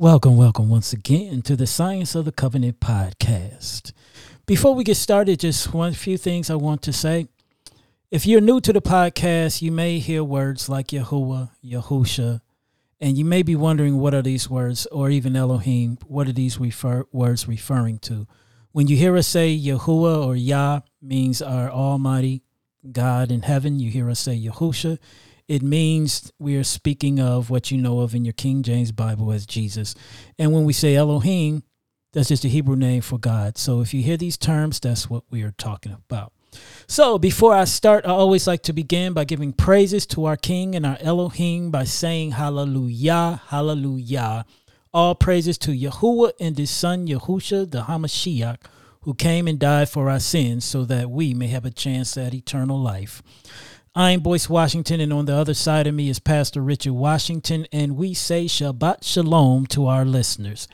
Welcome, welcome once again to the Science of the Covenant podcast. Before we get started, just one few things I want to say. If you're new to the podcast, you may hear words like Yahuwah, Yahusha, and you may be wondering what are these words, or even Elohim, what are these refer- words referring to? When you hear us say Yahuwah or Yah means our Almighty God in heaven, you hear us say Yahusha, it means we are speaking of what you know of in your King James Bible as Jesus. And when we say Elohim, that's just a Hebrew name for God. So if you hear these terms, that's what we are talking about. So before I start, I always like to begin by giving praises to our King and our Elohim by saying Hallelujah, Hallelujah. All praises to Yahuwah and his son Yahusha, the Hamashiach, who came and died for our sins so that we may have a chance at eternal life. I'm Boyce Washington, and on the other side of me is Pastor Richard Washington, and we say Shabbat Shalom to our listeners.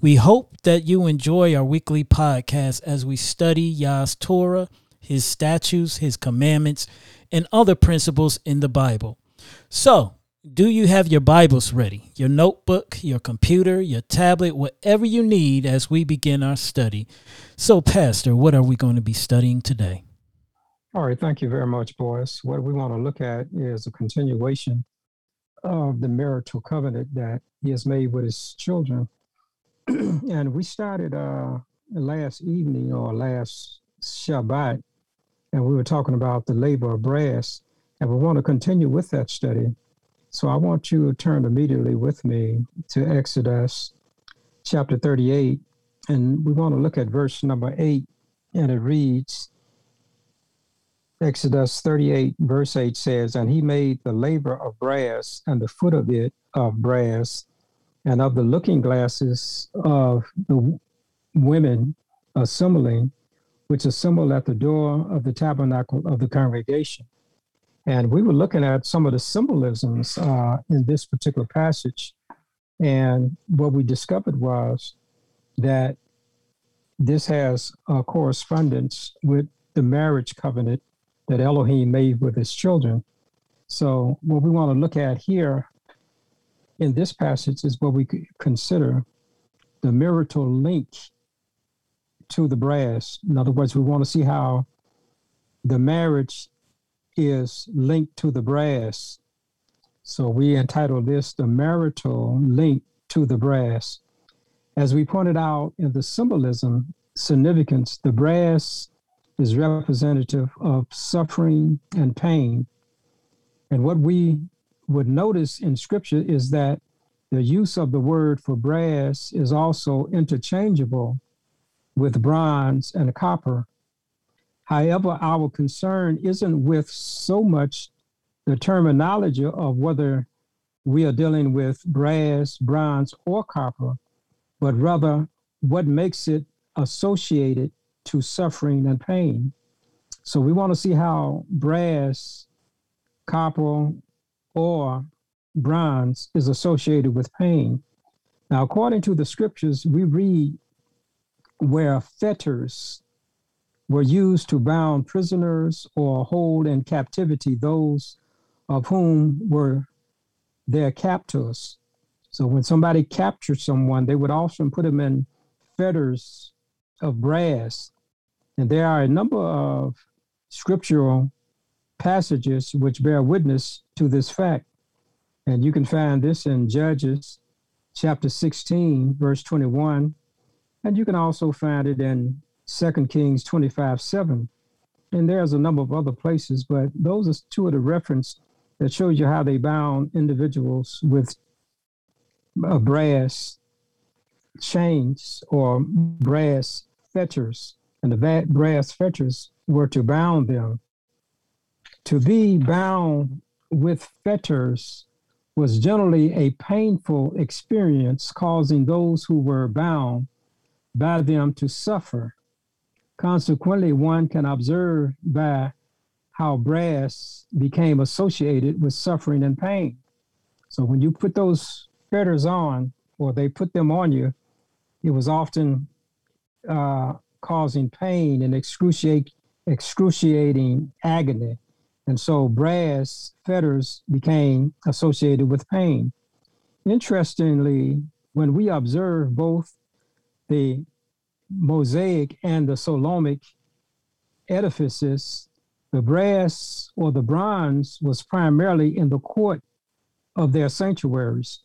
We hope that you enjoy our weekly podcast as we study Yah's Torah, his statutes, his commandments, and other principles in the Bible. So, do you have your Bibles ready? Your notebook, your computer, your tablet, whatever you need as we begin our study. So, Pastor, what are we going to be studying today? All right, thank you very much, Boyce. What we want to look at is a continuation of the marital covenant that he has made with his children. and we started uh, last evening or last Shabbat, and we were talking about the laver of brass, and we want to continue with that study. So I want you to turn immediately with me to Exodus chapter 38, and we want to look at verse number 8, and it reads, Exodus 38, verse 8 says, And he made the laver of brass, and the foot of it of brass, and of the looking glasses of the women assembling, which assembled at the door of the tabernacle of the congregation. And we were looking at some of the symbolisms uh, in this particular passage. And what we discovered was that this has a correspondence with the marriage covenant that Elohim made with his children. So, what we want to look at here in this passage is what we consider the marital link to the brass. In other words, we want to see how the marriage is linked to the brass. So, we entitle this the marital link to the brass. As we pointed out in the symbolism significance, the brass is representative of suffering and pain. And what we would notice in scripture is that the use of the word for brass is also interchangeable with bronze and copper. However, our concern isn't with so much the terminology of whether we are dealing with brass, bronze, or copper, but rather what makes it associated to suffering and pain. So we want to see how brass, copper, or bronze is associated with pain. Now, according to the scriptures, we read where fetters were used to bound prisoners or hold in captivity those of whom were their captors. So when somebody captured someone, they would often put them in fetters of brass and there are a number of scriptural passages which bear witness to this fact. And you can find this in Judges chapter 16, verse 21. And you can also find it in 2 Kings 25, 7. And there's a number of other places, but those are two of the reference that shows you how they bound individuals with uh, brass chains or brass fetters and the brass fetters were to bound them. To be bound with fetters was generally a painful experience, causing those who were bound by them to suffer. Consequently, one can observe by how brass became associated with suffering and pain. So when you put those fetters on, or they put them on you, it was often uh, causing pain and excruciating, excruciating agony. And so brass fetters became associated with pain. Interestingly, when we observe both the Mosaic and the Solomonic edifices, the brass or the bronze was primarily in the court of their sanctuaries.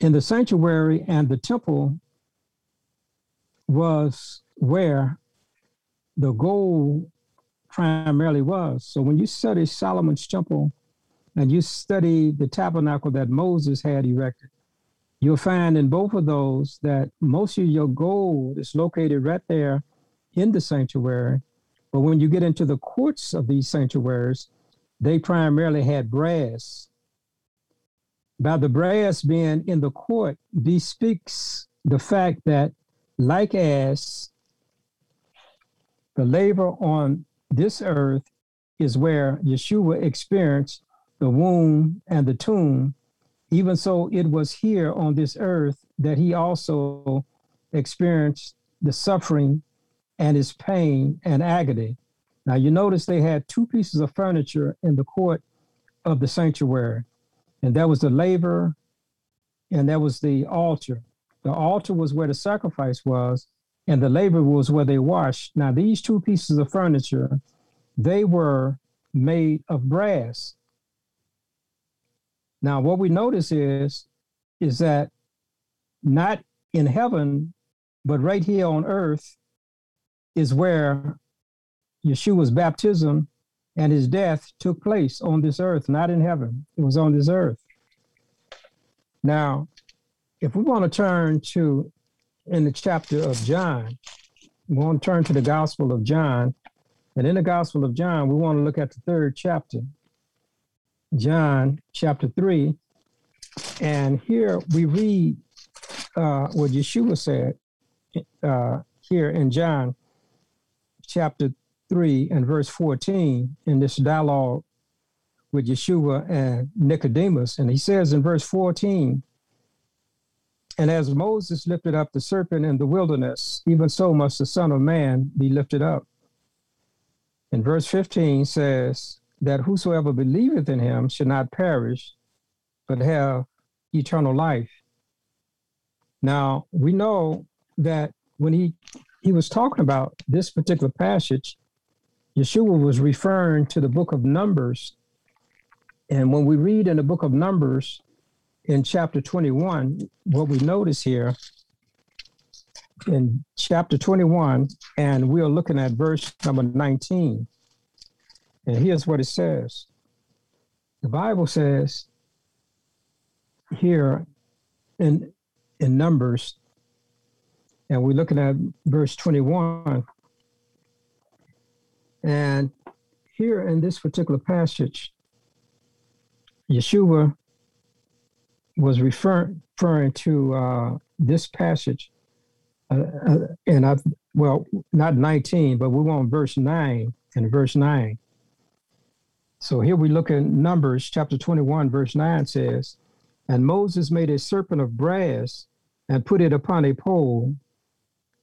In the sanctuary and the temple was where the gold primarily was. So when you study Solomon's temple and you study the tabernacle that Moses had erected, you'll find in both of those that most of your gold is located right there in the sanctuary. But when you get into the courts of these sanctuaries, they primarily had brass. By the brass being in the court, bespeaks the fact that, like as the labor on this earth is where Yeshua experienced the womb and the tomb, even so it was here on this earth that he also experienced the suffering and his pain and agony. Now, you notice they had two pieces of furniture in the court of the sanctuary, and that was the laver and that was the altar. The altar was where the sacrifice was, and the laver was where they washed. Now, these two pieces of furniture, they were made of brass. Now, what we notice is, is that not in heaven, but right here on earth, is where Yeshua's baptism and his death took place on this earth, not in heaven. It was on this earth. Now, if we want to turn to in the chapter of John, we want to turn to the Gospel of John. And in the Gospel of John, we want to look at the third chapter, John chapter 3. And here we read uh, what Yeshua said uh, here in John chapter 3 and verse 14 in this dialogue with Yeshua and Nicodemus. And he says in verse 14, and as Moses lifted up the serpent in the wilderness, even so must the Son of Man be lifted up. And verse 15 says that whosoever believeth in him should not perish, but have eternal life. Now, we know that when he, he was talking about this particular passage, Yeshua was referring to the book of Numbers. And when we read in the book of Numbers in chapter 21, what we notice here in chapter 21, and we are looking at verse number 19. And here's what it says The Bible says here in, in Numbers, and we're looking at verse 21 and here in this particular passage, Yeshua was refer- referring to uh, this passage, uh, uh, and I, well, not 19, but we want verse 9 and verse 9. So here we look at Numbers chapter 21, verse 9 says, And Moses made a serpent of brass and put it upon a pole.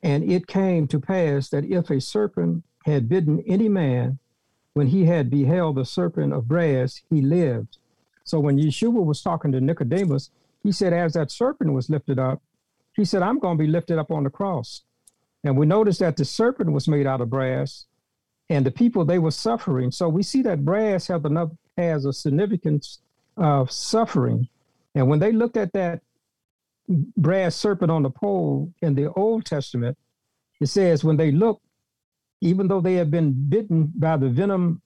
And it came to pass that if a serpent had bitten any man, when he had beheld the serpent of brass, he lived. So when Yeshua was talking to Nicodemus, he said, as that serpent was lifted up, he said, I'm going to be lifted up on the cross. And we notice that the serpent was made out of brass, and the people they were suffering. So we see that brass has enough has a significance of suffering. And when they looked at that brass serpent on the pole in the Old Testament, it says when they looked, even though they had been bitten by the venom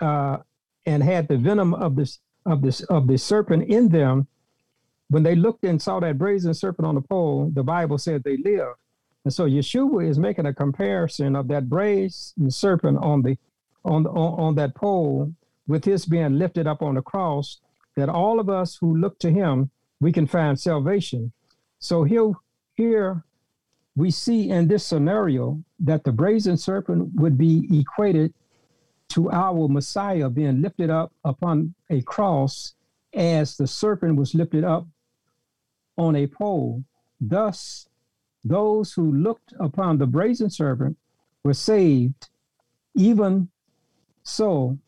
uh, and had the venom of this of this of the serpent in them, when they looked and saw that brazen serpent on the pole, the Bible said they lived. And so Yeshua is making a comparison of that brazen serpent on the on, on on that pole with his being lifted up on the cross, that all of us who look to him, we can find salvation. So here, here we see in this scenario that the brazen serpent would be equated to our Messiah being lifted up upon a cross as the serpent was lifted up on a pole. Thus, those who looked upon the brazen serpent were saved. Even so,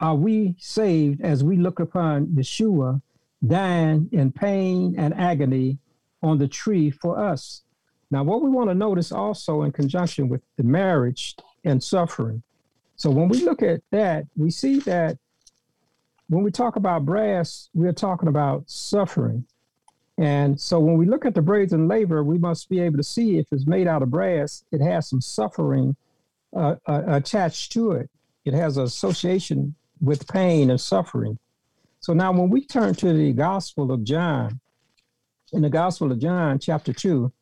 are we saved as we look upon Yeshua dying in pain and agony on the tree for us. Now, what we want to notice also in conjunction with the marriage and suffering. So, when we look at that, we see that when we talk about brass, we're talking about suffering. And so, when we look at the brazen laver, we must be able to see if it's made out of brass, it has some suffering uh, uh, attached to it. It has an association with pain and suffering. So now, when we turn to the Gospel of John, in the Gospel of John, chapter 2,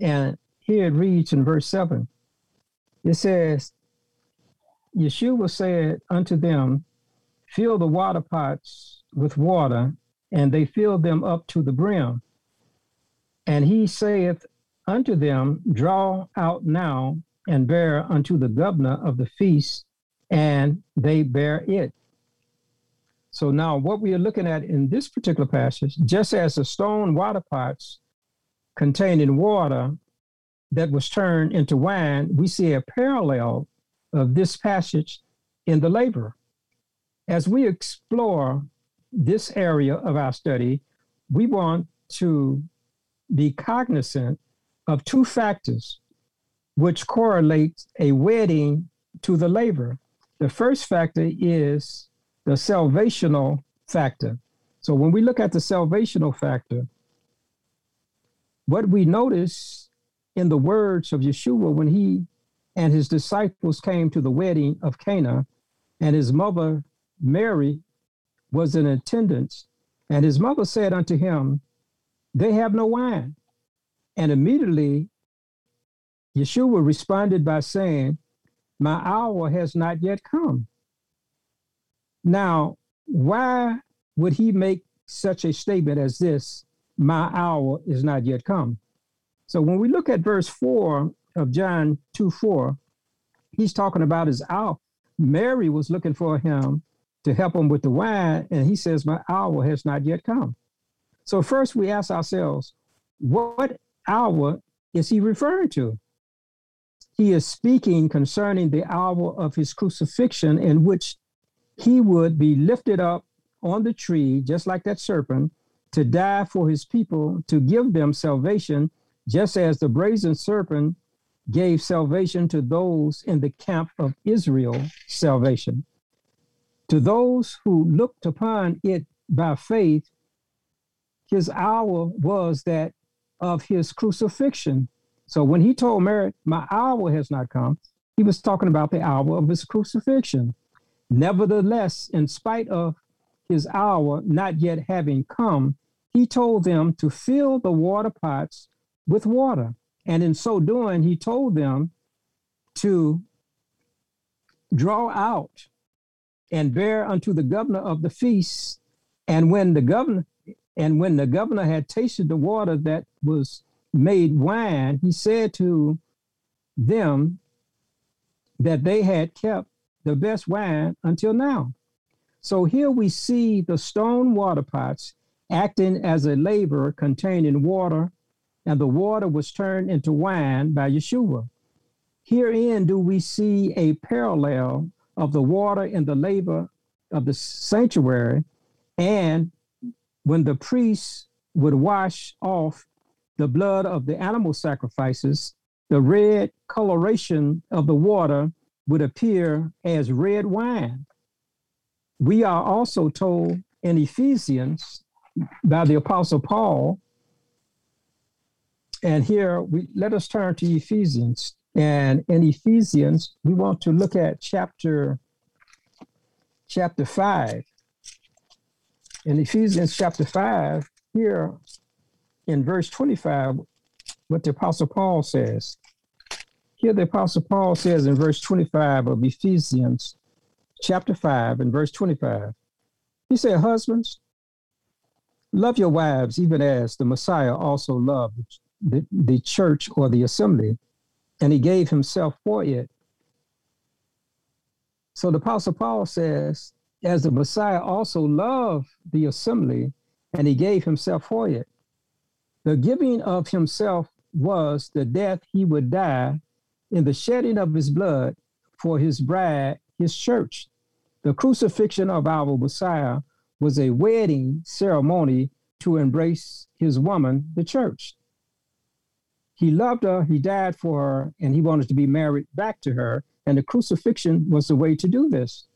and here it reads in verse 7, it says, Yeshua said unto them, Fill the water pots with water, and they filled them up to the brim. And he saith unto them, Draw out now and bear unto the governor of the feast, and they bear it. So now, what we are looking at in this particular passage, just as the stone water pots containing water that was turned into wine, we see a parallel of this passage in the laver. As we explore this area of our study, we want to be cognizant of two factors which correlate a wedding to the laver. The first factor is the salvational factor. So when we look at the salvational factor, what we notice in the words of Yeshua when he and his disciples came to the wedding of Cana, and his mother Mary was in attendance, and his mother said unto him, They have no wine. And immediately Yeshua responded by saying, My hour has not yet come. Now, why would he make such a statement as this? My hour is not yet come. So when we look at verse 4 of John 2 4, he's talking about his hour. Mary was looking for him to help him with the wine, and he says, My hour has not yet come. So first we ask ourselves, what hour is he referring to? He is speaking concerning the hour of his crucifixion, in which he would be lifted up on the tree, just like that serpent, to die for his people, to give them salvation, just as the brazen serpent gave salvation to those in the camp of Israel, salvation. To those who looked upon it by faith, his hour was that of his crucifixion. So when he told Mary, My hour has not come, he was talking about the hour of his crucifixion. Nevertheless, in spite of his hour not yet having come, he told them to fill the water pots with water. And in so doing, he told them to draw out and bear unto the governor of the feast. And when the governor and when the governor had tasted the water that was made wine, he said to them that they had kept the best wine until now. So here we see the stone water pots acting as a laver containing water, and the water was turned into wine by Yeshua. Herein do we see a parallel of the water in the laver of the sanctuary, and when the priests would wash off the blood of the animal sacrifices, the red coloration of the water would appear as red wine. We are also told in Ephesians by the Apostle Paul, and here we let us turn to Ephesians. And in Ephesians, we want to look at chapter chapter 5. In Ephesians chapter 5, here in verse 25, what the Apostle Paul says. Here, the Apostle Paul says in verse 25 of Ephesians chapter 5 and verse 25, he said, Husbands, love your wives even as the Messiah also loved the, the church or the assembly, and he gave himself for it. So the Apostle Paul says, as the Messiah also loved the assembly, and he gave himself for it. The giving of himself was the death he would die in the shedding of his blood for his bride, his church. The crucifixion of our Messiah was a wedding ceremony to embrace his woman, the church. He loved her, he died for her, and he wanted to be married back to her. And the crucifixion was the way to do this.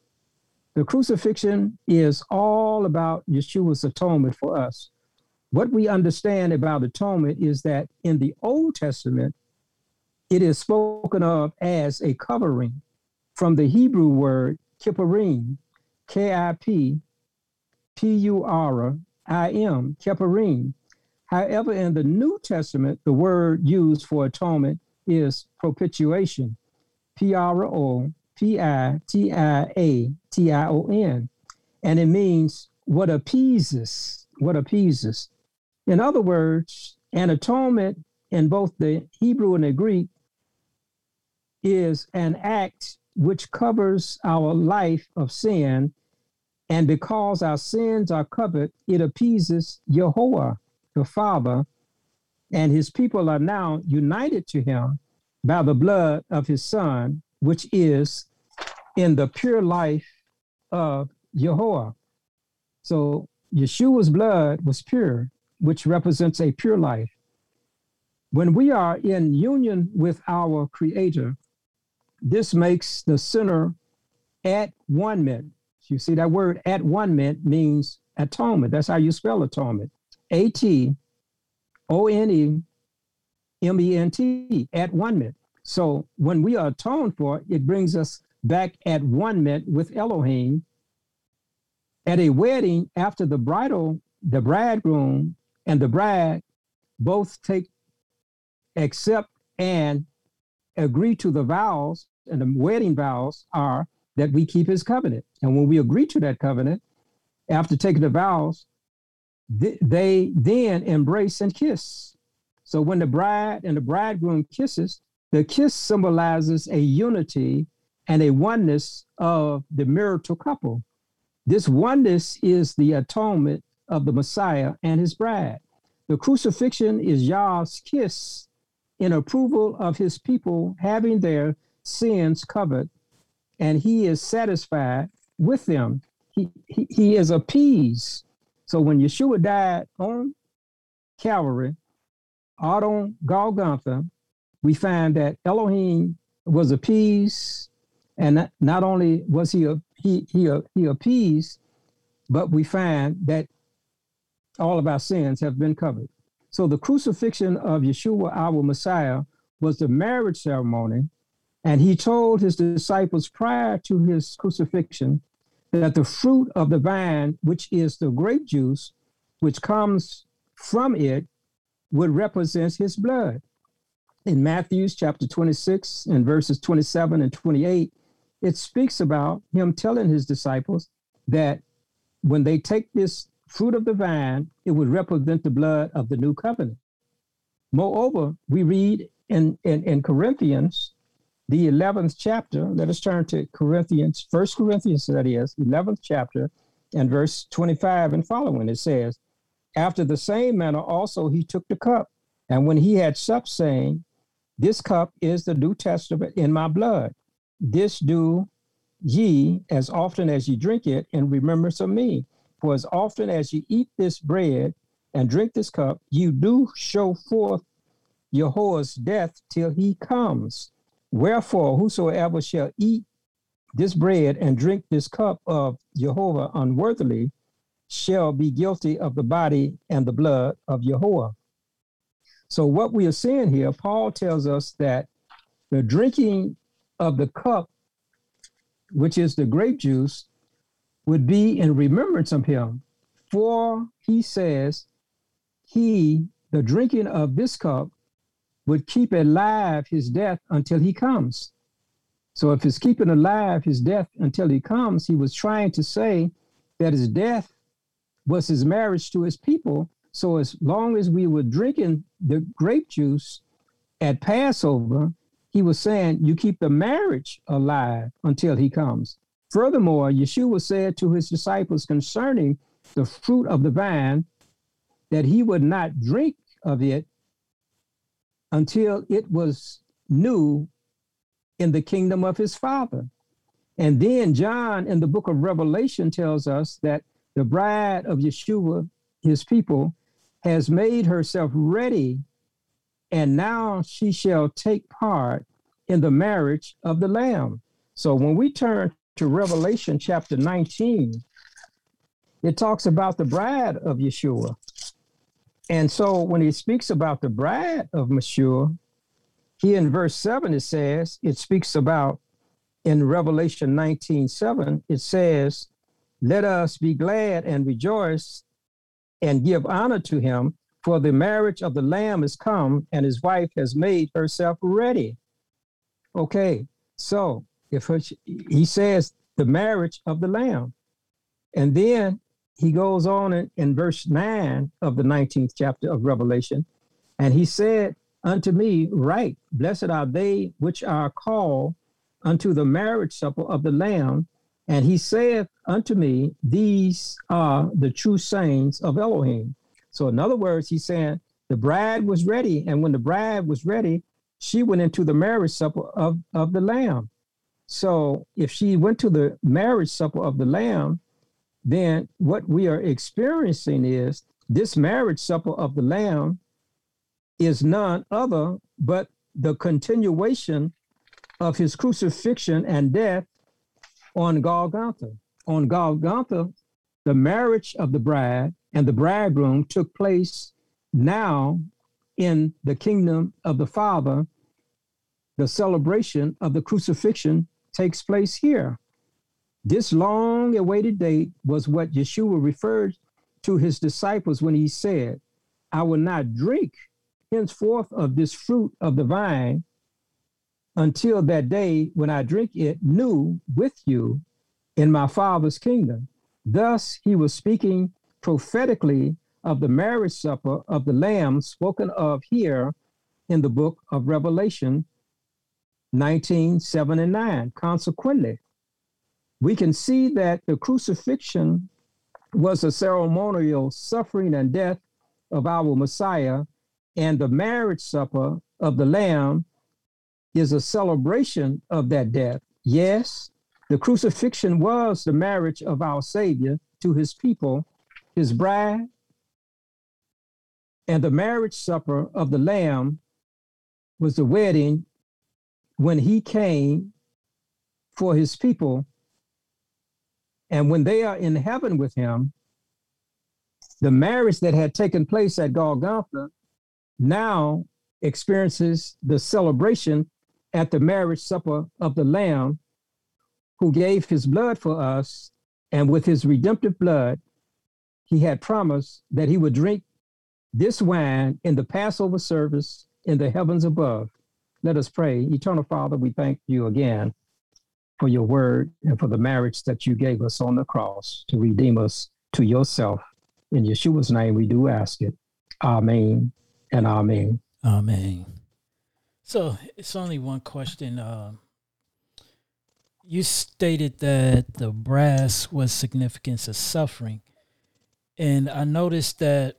The crucifixion is all about Yeshua's atonement for us. What we understand about atonement is that in the Old Testament, it is spoken of as a covering from the Hebrew word kippurim, K I P P U R I M, kippurim. However, in the New Testament, the word used for atonement is propitiation, P R O P I T I A T I O N. And it means what appeases, what appeases. In other words, an atonement in both the Hebrew and the Greek is an act which covers our life of sin. And because our sins are covered, it appeases Jehovah, the Father, and his people are now united to him by the blood of his Son, which is in the pure life of Jehovah. So Yeshua's blood was pure, which represents a pure life. When we are in union with our Creator, this makes the sinner at one minute. You see that word at one mint means atonement. That's how you spell atonement. A T O N E M E N T at one mint. So when we are atoned for, it brings us back at one mint with Elohim. At a wedding, after the bridal, the bridegroom and the bride both take, accept, and agree to the vows and the wedding vows are that we keep his covenant. And when we agree to that covenant, after taking the vows, th- they then embrace and kiss. So when the bride and the bridegroom kisses, the kiss symbolizes a unity and a oneness of the marital couple. This oneness is the atonement of the Messiah and his bride. The crucifixion is Yah's kiss in approval of his people having their sins covered, and he is satisfied with them. He, he, he is appeased. So when Yeshua died on Calvary, out on Golgotha, we find that Elohim was appeased, and not only was he a, he he he appeased, but we find that all of our sins have been covered. So the crucifixion of Yeshua, our Messiah, was the marriage ceremony and he told his disciples prior to his crucifixion that the fruit of the vine, which is the grape juice, which comes from it, would represent his blood. In Matthew's chapter 26 and verses 27 and 28, it speaks about him telling his disciples that when they take this fruit of the vine, it would represent the blood of the new covenant. Moreover, we read in, in, in Corinthians the 11th chapter. Let us turn to Corinthians, First Corinthians, that is, 11th chapter, and verse 25 and following. It says, After the same manner also he took the cup, and when he had supped, saying, This cup is the New Testament in my blood. This do ye as often as ye drink it in remembrance of me. For as often as ye eat this bread and drink this cup, you do show forth Jehovah's death till he comes. Wherefore, whosoever shall eat this bread and drink this cup of Jehovah unworthily shall be guilty of the body and the blood of Jehovah. So, what we are seeing here, Paul tells us that the drinking of the cup, which is the grape juice, would be in remembrance of him. For he says, he, the drinking of this cup, would keep alive his death until he comes. So if he's keeping alive his death until he comes, he was trying to say that his death was his marriage to his people. So as long as we were drinking the grape juice at Passover, he was saying you keep the marriage alive until he comes. Furthermore, Yeshua said to his disciples concerning the fruit of the vine that he would not drink of it until it was new in the kingdom of his father. And then John in the book of Revelation tells us that the bride of Yeshua, his people, has made herself ready, and now she shall take part in the marriage of the Lamb. So when we turn to Revelation chapter 19, it talks about the bride of Yeshua. And so when he speaks about the bride of Yeshua, here in verse 7, it says, it speaks about in Revelation 19 7, it says, Let us be glad and rejoice and give honor to him, for the marriage of the Lamb is come, and his wife has made herself ready. Okay, so if her, he says the marriage of the Lamb, and then he goes on in, in verse 9 of the 19th chapter of Revelation, and he said unto me, Right, blessed are they which are called unto the marriage supper of the Lamb. And he saith unto me, These are the true sayings of Elohim. So, in other words, he's saying the bride was ready. And when the bride was ready, she went into the marriage supper of, of the Lamb. So, if she went to the marriage supper of the Lamb, then what we are experiencing is this marriage supper of the Lamb is none other but the continuation of his crucifixion and death on Golgotha. On Golgotha, the marriage of the bride and the bridegroom took place now in the kingdom of the Father. The celebration of the crucifixion takes place here. This long awaited date was what Yeshua referred to his disciples when he said, I will not drink henceforth of this fruit of the vine until that day when I drink it new with you in my Father's kingdom. Thus, he was speaking prophetically of the marriage supper of the Lamb spoken of here in the book of Revelation 19 7 and 9. Consequently, we can see that the crucifixion was a ceremonial suffering and death of our Messiah, and the marriage supper of the Lamb is a celebration of that death. Yes, the crucifixion was the marriage of our Savior to his people, his bride, and the marriage supper of the Lamb was the wedding when he came for his people. And when they are in heaven with him, the marriage that had taken place at Golgotha now experiences the celebration at the marriage supper of the Lamb who gave his blood for us, and with his redemptive blood, he had promised that he would drink this wine in the Passover service in the heavens above. Let us pray. Eternal Father, we thank you again for your word and for the marriage that you gave us on the cross to redeem us to yourself. In Yeshua's name, we do ask it. Amen and amen. Amen. So it's only one question. Uh, you stated that the brass was significance of suffering, and I noticed that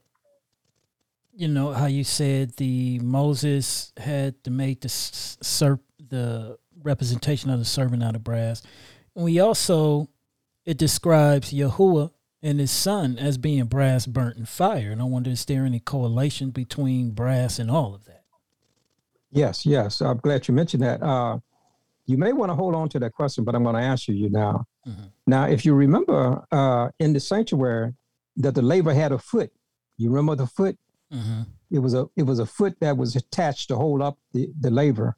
you know how you said the Moses had to make the serp the representation of the servant out of brass. And we also it describes Yahuwah and his son as being brass burnt in fire. And I wonder is there any correlation between brass and all of that? Yes, yes. I'm glad you mentioned that. Uh, you may want to hold on to that question, but I'm going to answer you now. Mm-hmm. Now, if you remember uh, in the sanctuary that the laver had a foot, you remember the foot? Mm-hmm. It was a it was a foot that was attached to hold up the, the laver.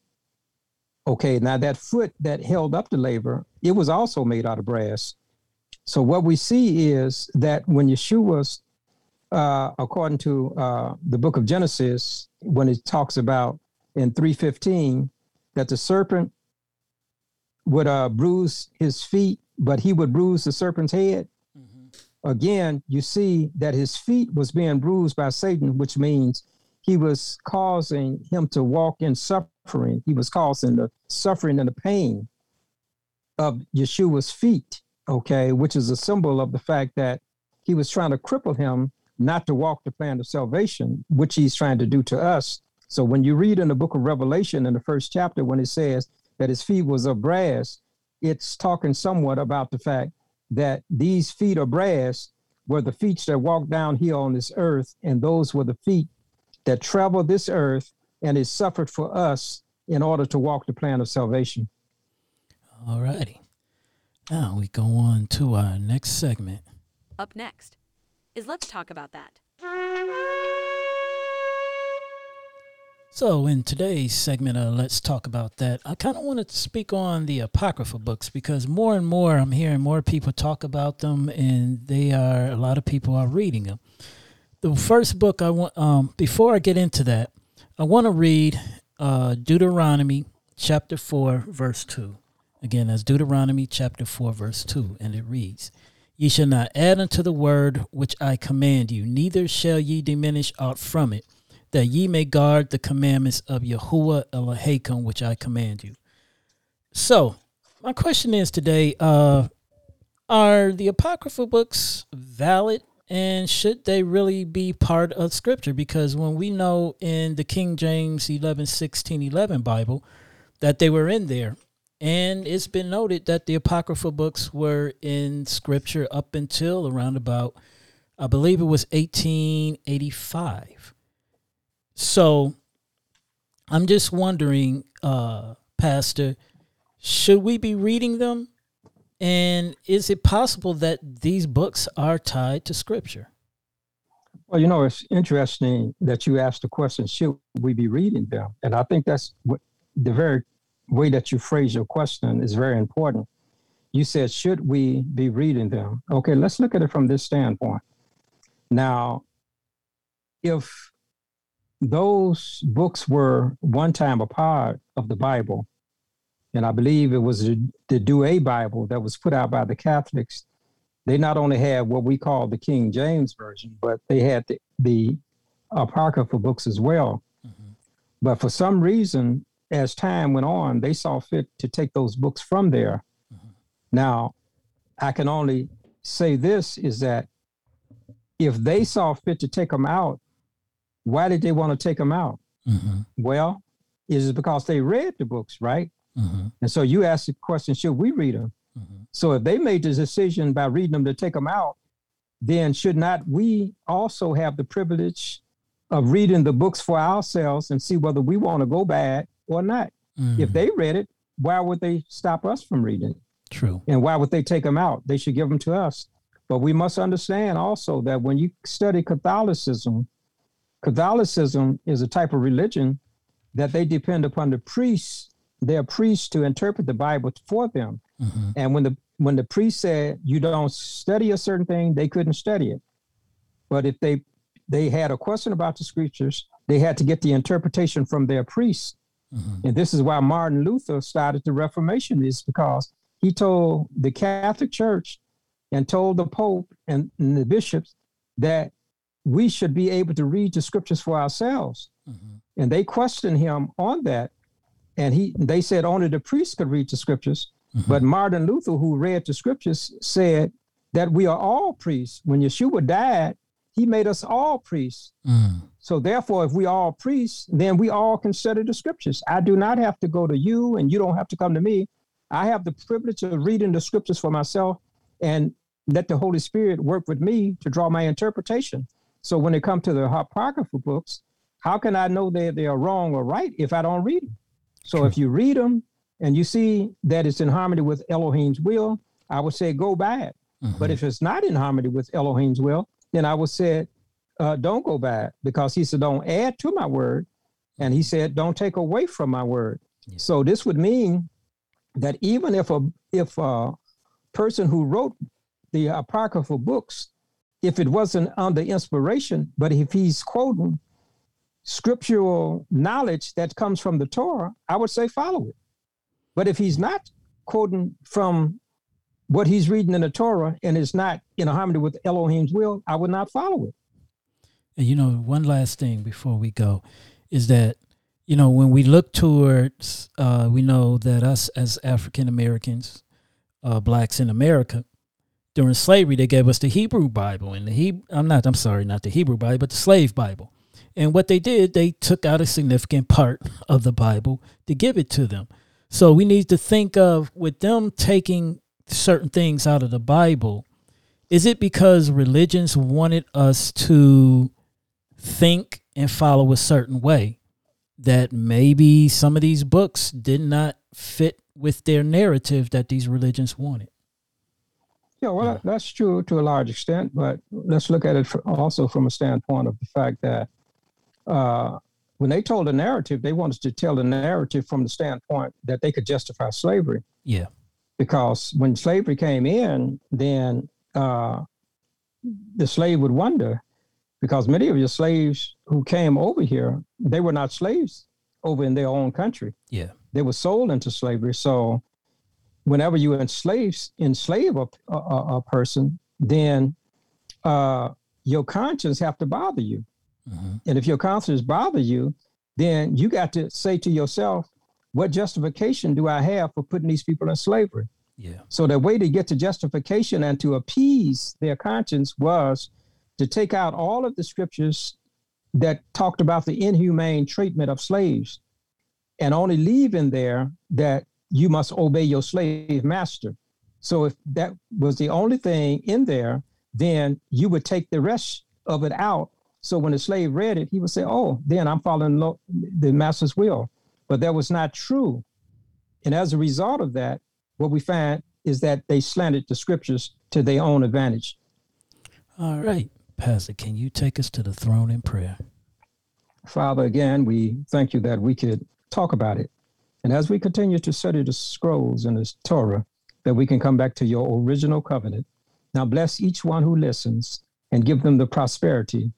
Okay, now that foot that held up the laver, it was also made out of brass. So what we see is that when Yeshua, uh, according to uh, the book of Genesis, when it talks about in 315 that the serpent would uh, bruise his feet, but he would bruise the serpent's head. Mm-hmm. Again, you see that his feet was being bruised by Satan, which means he was causing him to walk in suffering. He was causing the suffering and the pain of Yeshua's feet, okay, which is a symbol of the fact that he was trying to cripple him not to walk the plan of salvation, which he's trying to do to us so when you read in the book of Revelation in the first chapter, when it says that his feet was of brass, it's talking somewhat about the fact that these feet of brass were the feet that walked down here on this earth, and those were the feet that traveled this earth and is suffered for us in order to walk the plan of salvation. All righty. Now we go on to our next segment. Up next is Let's Talk About That. So, in today's segment of Let's Talk About That, I kind of wanted to speak on the Apocrypha books because more and more I'm hearing more people talk about them, and they are, a lot of people are reading them. The first book I want, um, before I get into that, I want to read uh, Deuteronomy chapter 4, verse 2. Again, that's Deuteronomy chapter 4, verse 2, and it reads, Ye shall not add unto the word which I command you, neither shall ye diminish aught from it that ye may guard the commandments of Yahuwah Elohim, which I command you. So, my question is today: uh, Are the apocryphal books valid, and should they really be part of Scripture? Because when we know in the King James 11, 16, 11 Bible that they were in there, and it's been noted that the apocryphal books were in Scripture up until around about, I believe it was 1885. So I'm just wondering, uh, Pastor, should we be reading them? And is it possible that these books are tied to Scripture? Well, you know, it's interesting that you asked the question, should we be reading them? And I think that's what the very way that you phrase your question is very important. You said, should we be reading them? Okay, let's look at it from this standpoint. Now, if those books were one time a part of the Bible. And I believe it was the, the Douay Bible that was put out by the Catholics. They not only had what we call the King James Version, but they had the, the Apocryphal books as well. Mm-hmm. But for some reason, as time went on, they saw fit to take those books from there. Mm-hmm. Now, I can only say this is that if they saw fit to take them out, why did they want to take them out? Mm-hmm. Well, is it because they read the books, right? Mm-hmm. And so you ask the question, should we read them? Mm-hmm. So if they made the decision by reading them to take them out, then should not we also have the privilege of reading the books for ourselves and see whether we want to go bad or not? Mm-hmm. If they read it, why would they stop us from reading it? True. And why would they take them out? They should give them to us. But we must understand also that when you study Catholicism, Catholicism is a type of religion that they depend upon the priests, their priests to interpret the Bible for them. Mm-hmm. And when the when the priest said you don't study a certain thing, they couldn't study it. But if they they had a question about the scriptures, they had to get the interpretation from their priests. Mm-hmm. And this is why Martin Luther started the Reformation, is because he told the Catholic Church and told the Pope and, and the bishops that we should be able to read the scriptures for ourselves. Mm-hmm. And they questioned him on that. And he they said only the priests could read the scriptures. Mm-hmm. But Martin Luther, who read the scriptures, said that we are all priests. When Yeshua died, he made us all priests. Mm. So therefore, if we are all priests, then we all can study the scriptures. I do not have to go to you, and you don't have to come to me. I have the privilege of reading the scriptures for myself and let the Holy Spirit work with me to draw my interpretation. So when it comes to the apocryphal books, how can I know that they are wrong or right if I don't read them? So if you read them and you see that it's in harmony with Elohim's will, I would say go by it. Mm-hmm. But if it's not in harmony with Elohim's will, then I would say uh, don't go by it because he said don't add to my word, and he said don't take away from my word. Yeah. So this would mean that even if a if a person who wrote the apocryphal books if it wasn't under inspiration, but if he's quoting scriptural knowledge that comes from the Torah, I would say follow it. But if he's not quoting from what he's reading in the Torah and is not in harmony with Elohim's will, I would not follow it. And you know, one last thing before we go is that, you know, when we look towards, uh, we know that us as African Americans, uh, blacks in America, during slavery they gave us the Hebrew Bible and the he I'm not I'm sorry not the Hebrew Bible but the slave Bible. And what they did, they took out a significant part of the Bible to give it to them. So we need to think of with them taking certain things out of the Bible, Is it because religions wanted us to think and follow a certain way that maybe some of these books did not fit with their narrative that these religions wanted? Yeah, well, yeah. that's true to a large extent, but let's look at it also from a standpoint of the fact that uh, when they told the narrative, they wanted to tell the narrative from the standpoint that they could justify slavery. Yeah. Because when slavery came in, then uh, the slave would wonder, because many of your slaves who came over here, they were not slaves over in their own country. Yeah. They were sold into slavery. So whenever you enslave enslave a, a, a person, then uh, your conscience have to bother you. Mm-hmm. And if your conscience bother you, then you got to say to yourself, what justification do I have for putting these people in slavery? Yeah. So the way to get to justification and to appease their conscience was to take out all of the scriptures that talked about the inhumane treatment of slaves and only leave in there that you must obey your slave master. So if that was the only thing in there, then you would take the rest of it out. So when the slave read it, he would say, "Oh, then I'm following lo- the master's will." But that was not true. And as a result of that, what we find is that they slanted the scriptures to their own advantage. All right, Pastor, can you take us to the throne in prayer? Father, again, we thank you that we could talk about it. And as we continue to study the scrolls in the Torah, that we can come back to your original covenant. Now bless each one who listens and give them the prosperity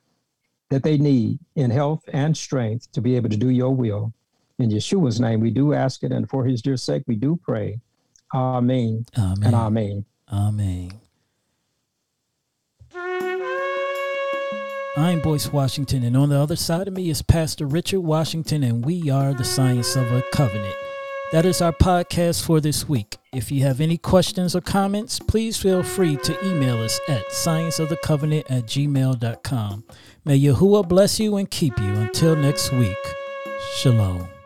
that they need in health and strength to be able to do your will. In Yeshua's name, we do ask it, and for his dear sake, we do pray. Amen. Amen. And amen. Amen. I'm Boyce Washington, and on the other side of me is Pastor Richard Washington, and we are the Science of a Covenant. That is our podcast for this week. If you have any questions or comments, please feel free to email us at scienceofthecovenant at gmail.com. May Yahuwah bless you and keep you until next week. Shalom.